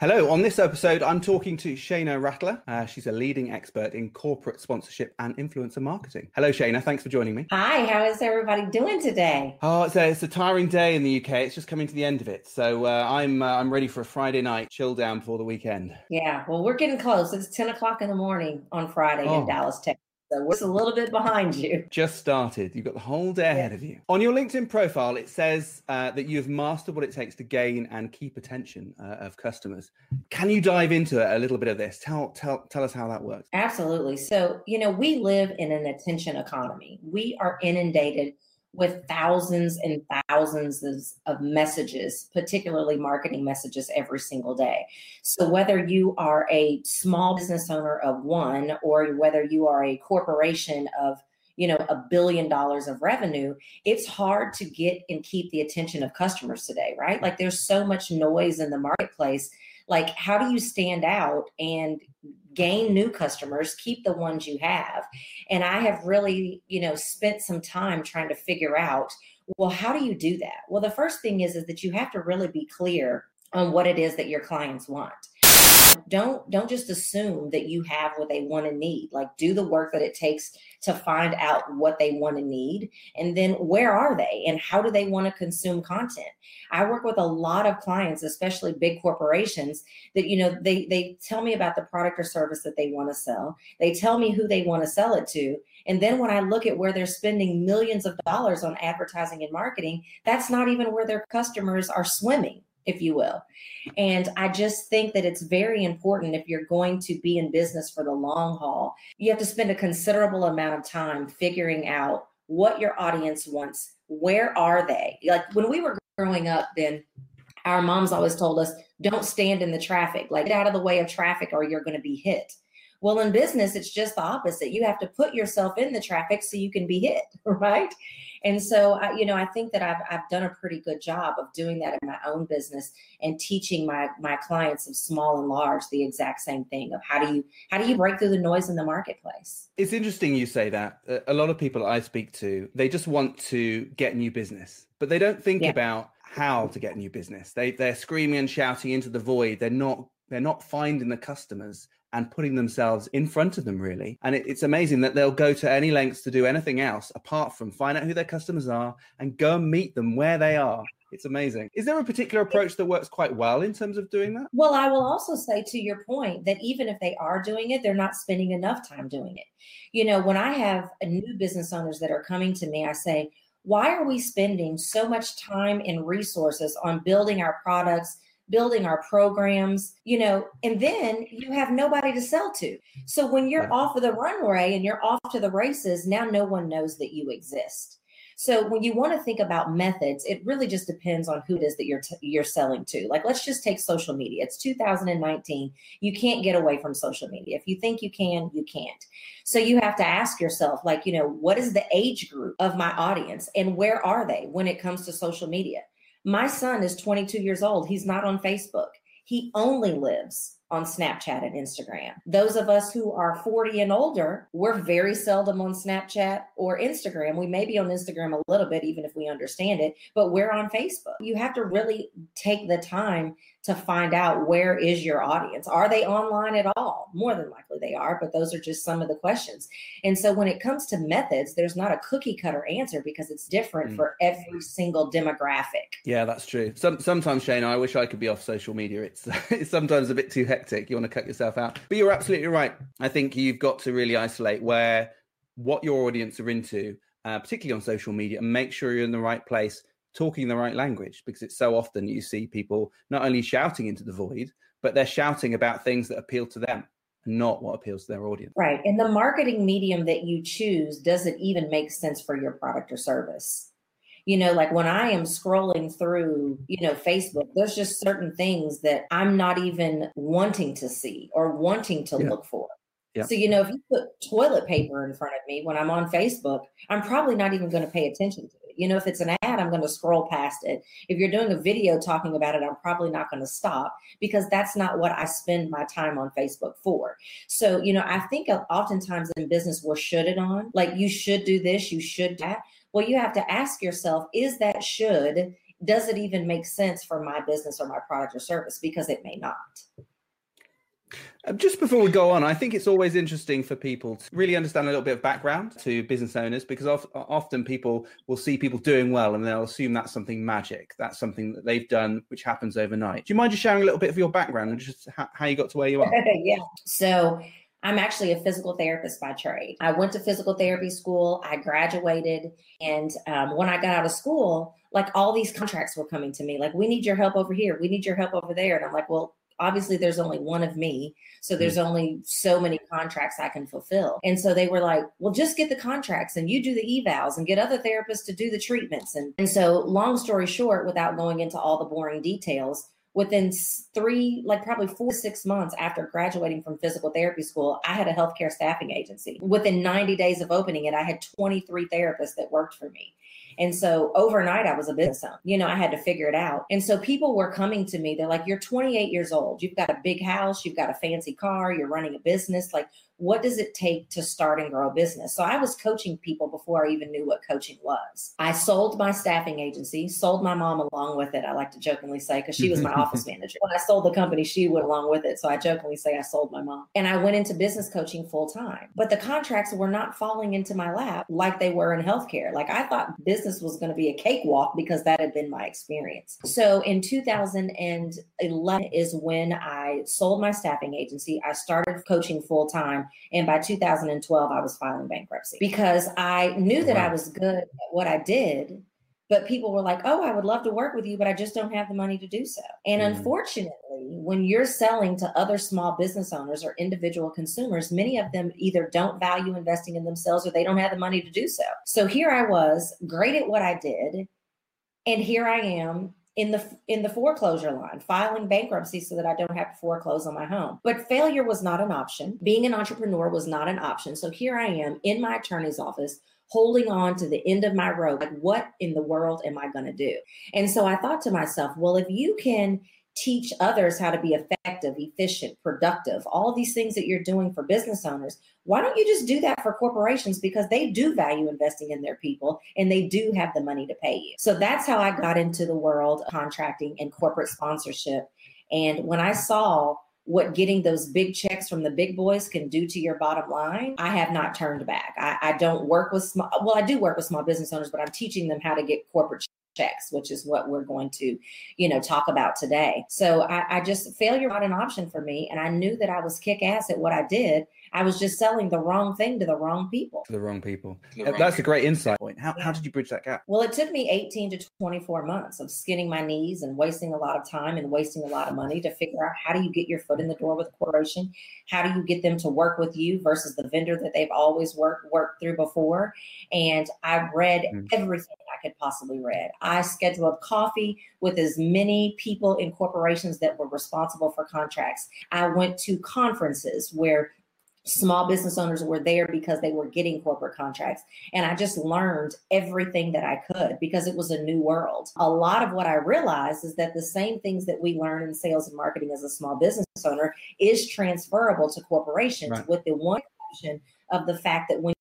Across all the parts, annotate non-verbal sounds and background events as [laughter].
Hello, on this episode, I'm talking to Shana Rattler. Uh, she's a leading expert in corporate sponsorship and influencer marketing. Hello, Shana. Thanks for joining me. Hi, how is everybody doing today? Oh, it's a, it's a tiring day in the UK. It's just coming to the end of it. So uh, I'm uh, I'm ready for a Friday night chill down before the weekend. Yeah, well, we're getting close. It's 10 o'clock in the morning on Friday Oh. in Dallas, Texas. So we're a little bit behind you. [laughs] Just started. You've got the whole day ahead of you. On your LinkedIn profile, it says uh, that you've mastered what it takes to gain and keep attention uh, of customers. Can you dive into it, a little bit of this? Tell tell tell us how that works. Absolutely. So, you know, we live in an attention economy. We are inundated with thousands and thousands of, messages, particularly marketing messages every single day. So, whether you are a small business owner of one or whether you are a corporation of you know a billion dollars of revenue it's hard to get and keep the attention of customers today right like there's so much noise in the marketplace like how do you stand out and gain new customers keep the ones you have. And i have really you know spent some time trying to figure out well how do you do that? Well the first thing is is that you have to really be clear on what it is that your clients want don't don't just assume that you have what they want and need. Like do the work that it takes to find out what they want and need and then where are they and how do they want to consume content? I work with a lot of clients especially big corporations that you know they they tell me about the product or service that they want to sell. They tell me who they want to sell it to and then when i look at where they're spending millions of dollars on advertising and marketing that's not even where their customers are swimming if you will and I just think that it's very important if you're going to be in business for the long haul, you have to spend a considerable amount of time figuring out what your audience wants. Where are they? Like when we were growing up, then our moms always told us, don't stand in the traffic, like get out of the way of traffic or you're going to be hit. Well, in business, it's just the opposite. You have to put yourself in the traffic so you can be hit, [laughs] right? And so, I, you know, I think that I've, I've done a pretty good job of doing that in my own business and teaching my my clients of small and large the exact same thing of how do you how do you break through the noise in the marketplace. It's interesting you say that. A lot of people I speak to, they just want to get new business, but they don't think Yeah. about how to get new business. They they're screaming and shouting into the void. They're not they're not finding the customers and putting themselves in front of them really. And it, it's amazing that they'll go to any lengths to do anything else apart from find out who their customers are and go and meet them where they are. It's amazing. Is there a particular approach that works quite well in terms of doing that? Well, I will also say to your point that even if they are doing it, they're not spending enough time doing it. You know, when I have new business owners that are coming to me, I say, why are we spending so much time and resources on building our products, building our programs, you know, and then you have nobody to sell to. So when you're off of the runway and you're off to the races, now no one knows that you exist. So when you want to think about methods, it really just depends on who it is that you're t- you're selling to. Like let's just take social media. It's 2019. You can't get away from social media. If you think you can, you can't. So you have to ask yourself like, you know, what is the age group of my audience and where are they when it comes to social media? My son is 22 years old. He's not on Facebook. He only lives on Snapchat and Instagram. Those of us who are 40 and older, we're very seldom on Snapchat or Instagram. We may be on Instagram a little bit, even if we understand it, but we're on Facebook. You have to really take the time to find out where is your audience. Are they online at all? More than likely they are, but those are just some of the questions. And so when it comes to methods, there's not a cookie cutter answer because it's different Mm. for every single demographic. Yeah, that's true. Some sometimes, Shane, I wish I could be off social media. It's [laughs] it's sometimes a bit too hectic. You want to cut yourself out. But you're absolutely right. I think you've got to really isolate where what your audience are into, uh, particularly on social media, and make sure you're in the right place, talking the right language, because it's so often you see people not only shouting into the void, but they're shouting about things that appeal to them, not what appeals to their audience. Right. And the marketing medium that you choose, does it even make sense for your product or service? You know, like when I am scrolling through, you know, Facebook, there's just certain things that I'm not even wanting to see or wanting to Yeah. look for. Yeah. So, you know, if you put toilet paper in front of me when I'm on Facebook, I'm probably not even going to pay attention to it. You know, if it's an ad, I'm going to scroll past it. If you're doing a video talking about it, I'm probably not going to stop because that's not what I spend my time on Facebook for. So, you know, I think uh, oftentimes in business we're shoulded on, like you should do this, you should do that. Well, you have to ask yourself, is that should does it even make sense for my business or my product or service? Because it may not. Uh, just before we go on, I think it's always interesting for people to really understand a little bit of background to business owners because often people will see people doing well and they'll assume that's something magic. That's something that they've done which happens overnight. Do you mind just sharing a little bit of your background and just how you got to where you are? [laughs] yeah. So I'm actually a physical therapist by trade. I went to physical therapy school, I graduated, and um, when I got out of school, like all these contracts were coming to me, like, we need your help over here, we need your help over there. And I'm like, well, obviously there's only one of me so there's mm. only so many contracts i can fulfill and so they were like well just get the contracts and you do the evals and get other therapists to do the treatments and, and so long story short without going into all the boring details within three like probably four six months after graduating from physical therapy school i had a healthcare staffing agency. Within 90 days of opening it i had 23 therapists that worked for me and so overnight, I was a business owner. You know, I had to figure it out. And so people were coming to me. They're like, You're 28 years old. You've got a big house. You've got a fancy car. You're running a business. Like, what does it take to start and grow a business? So I was coaching people before I even knew what coaching was. I sold my staffing agency, sold my mom along with it. I like to jokingly say, because she was my [laughs] office manager. When I sold the company, she went along with it. So I jokingly say I sold my mom. And I went into business coaching full time. But the contracts were not falling into my lap like they were in healthcare. Like I thought business was going to be a cakewalk because that had been my experience. So in 2011 is when I sold my staffing agency. I started coaching full time and by 2012, I was filing bankruptcy because I knew that. I was good at what I did. But people were like, oh, I would love to work with you, but I just don't have the money to do so. And mm. unfortunately, when you're selling to other small business owners or individual consumers, many of them either don't value investing in themselves or they don't have the money to do so. So here I was, great at what I did. And here I am in the in the foreclosure line filing bankruptcy so that i don't have to foreclose on my home but failure was not an option being an entrepreneur was not an option so here i am in my attorney's office holding on to the end of my rope like what in the world am i going to do and so i thought to myself well if you can teach others how to be effective, efficient, productive, all these things that you're doing for business owners. Why don't you just do that for corporations? Because they do value investing in their people and they do have the money to pay you. So that's how I got into the world of contracting and corporate sponsorship. And when I saw what getting those big checks from the big boys can do to your bottom line, I have not turned back. I, I don't work with small, well, I do work with small business owners, but I'm teaching them how to get corporate checks, which is what we're going to, you know, talk about today. So I, I just failure not an option for me. And I knew that I was kick ass at what I did. I was just selling the wrong thing to the wrong people. To the wrong people. The wrong That's people. a great insight point. How, how did you bridge that gap? Well, it took me 18 to 24 months of skinning my knees and wasting a lot of time and wasting a lot of money to figure out how do you get your foot in the door with a corporation? How do you get them to work with you versus the vendor that they've always worked worked through before? And I read mm-hmm. everything I could possibly read. I scheduled coffee with as many people in corporations that were responsible for contracts. I went to conferences where small business owners were there because they were getting corporate contracts. And I just learned everything that I could because it was a new world. A lot of what I realized is that the same things that we learn in sales and marketing as a small business owner is transferable to corporations right. with the one exception of the fact that when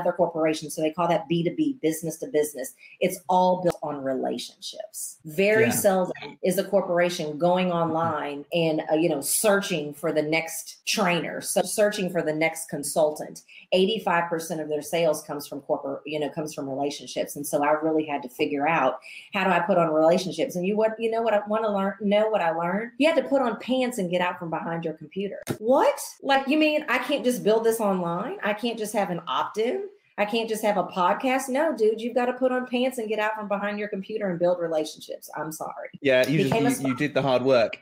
other corporations. So they call that B2B, business to business. It's all built on relationships. Very yeah. seldom is a corporation going online and, uh, you know, searching for the next trainer, so searching for the next consultant. 85% of their sales comes from corporate, you know, comes from relationships. And so I really had to figure out how do I put on relationships? And you what, you know what I want to learn, know what I learned? You had to put on pants and get out from behind your computer. What? Like, you mean I can't just build this online? I can't just have an opt in? I can't just have a podcast. No, dude, you've got to put on pants and get out from behind your computer and build relationships. I'm sorry. Yeah, you just you, you did the hard work.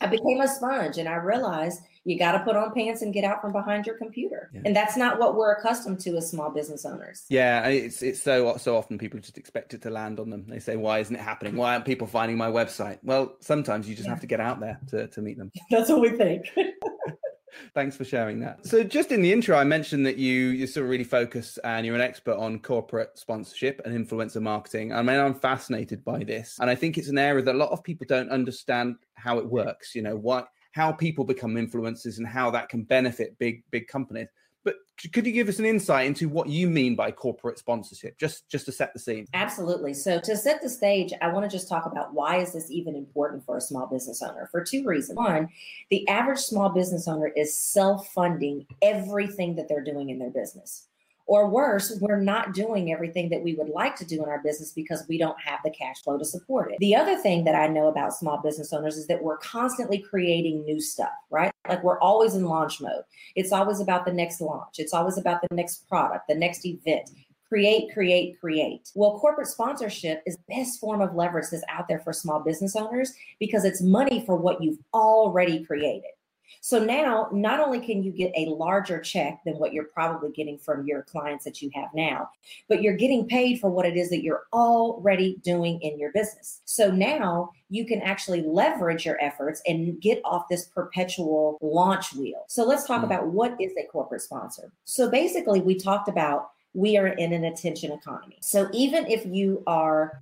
I became a sponge and I realized you got to put on pants and get out from behind your computer. Yeah. And that's not what we're accustomed to as small business owners. Yeah, it's it's so so often people just expect it to land on them. They say, "Why isn't it happening? Why aren't people finding my website?" Well, sometimes you just yeah. have to get out there to to meet them. [laughs] That's what we think. [laughs] Thanks for sharing that. So, just in the intro, I mentioned that you you sort of really focus and you're an expert on corporate sponsorship and influencer marketing. I mean, I'm fascinated by this, and I think it's an area that a lot of people don't understand how it works. You know, what how people become influencers and how that can benefit big big companies. But could you give us an insight into what you mean by corporate sponsorship, just just to set the scene? Absolutely. So to set the stage, I want to just talk about why is this even important for a small business owner? For two reasons. One, the average small business owner is self-funding everything that they're doing in their business. Or worse, we're not doing everything that we would like to do in our business because we don't have the cash flow to support it. The other thing that I know about small business owners is that we're constantly creating new stuff, right? Like we're always in launch mode. It's always about the next launch, it's always about the next product, the next event. Create, create, create. Well, corporate sponsorship is the best form of leverage that's out there for small business owners because it's money for what you've already created. So now, not only can you get a larger check than what you're probably getting from your clients that you have now, but you're getting paid for what it is that you're already doing in your business. So now you can actually leverage your efforts and get off this perpetual launch wheel. So let's talk mm. about what is a corporate sponsor. So basically, we talked about we are in an attention economy. So even if you are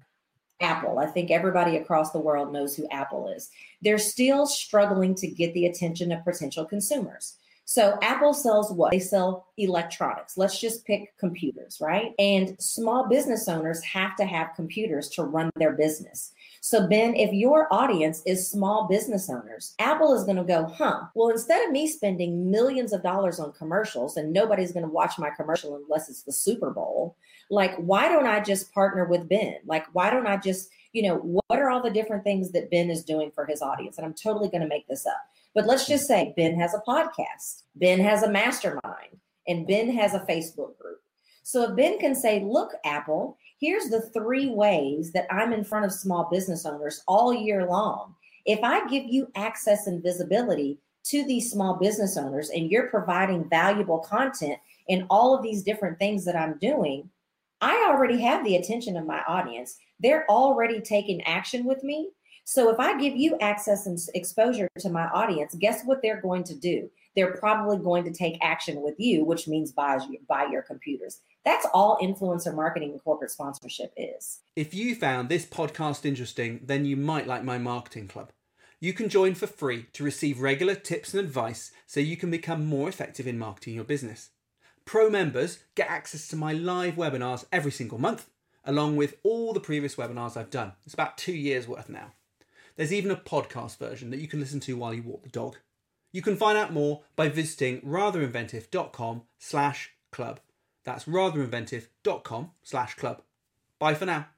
Apple. I think everybody across the world knows who Apple is. They're still struggling to get the attention of potential consumers. So Apple sells what? They sell electronics. Let's just pick computers, right? And small business owners have to have computers to run their business. So, Ben, if your audience is small business owners, Apple is going to go, huh? Well, instead of me spending millions of dollars on commercials and nobody's going to watch my commercial unless it's the Super Bowl, like, why don't I just partner with Ben? Like, why don't I just, you know, what are all the different things that Ben is doing for his audience? And I'm totally going to make this up. But let's just say Ben has a podcast, Ben has a mastermind, and Ben has a Facebook group. So if Ben can say, look, Apple, here's the three ways that I'm in front of small business owners all year long. If I give you access and visibility to these small business owners and you're providing valuable content in all of these different things that I'm doing, I already have the attention of my audience. They're already taking action with me. So if I give you access and exposure to my audience, guess what they're going to do? They're probably going to take action with you, which means buy, buy your computers. That's all influencer marketing and corporate sponsorship is. If you found this podcast interesting, then you might like my marketing club. You can join for free to receive regular tips and advice so you can become more effective in marketing your business. Pro members get access to my live webinars every single month, along with all the previous webinars I've done. It's about two years worth now. There's even a podcast version that you can listen to while you walk the dog. You can find out more by visiting ratherinventive.com slash club. That's ratherinventive.com slash club. Bye for now.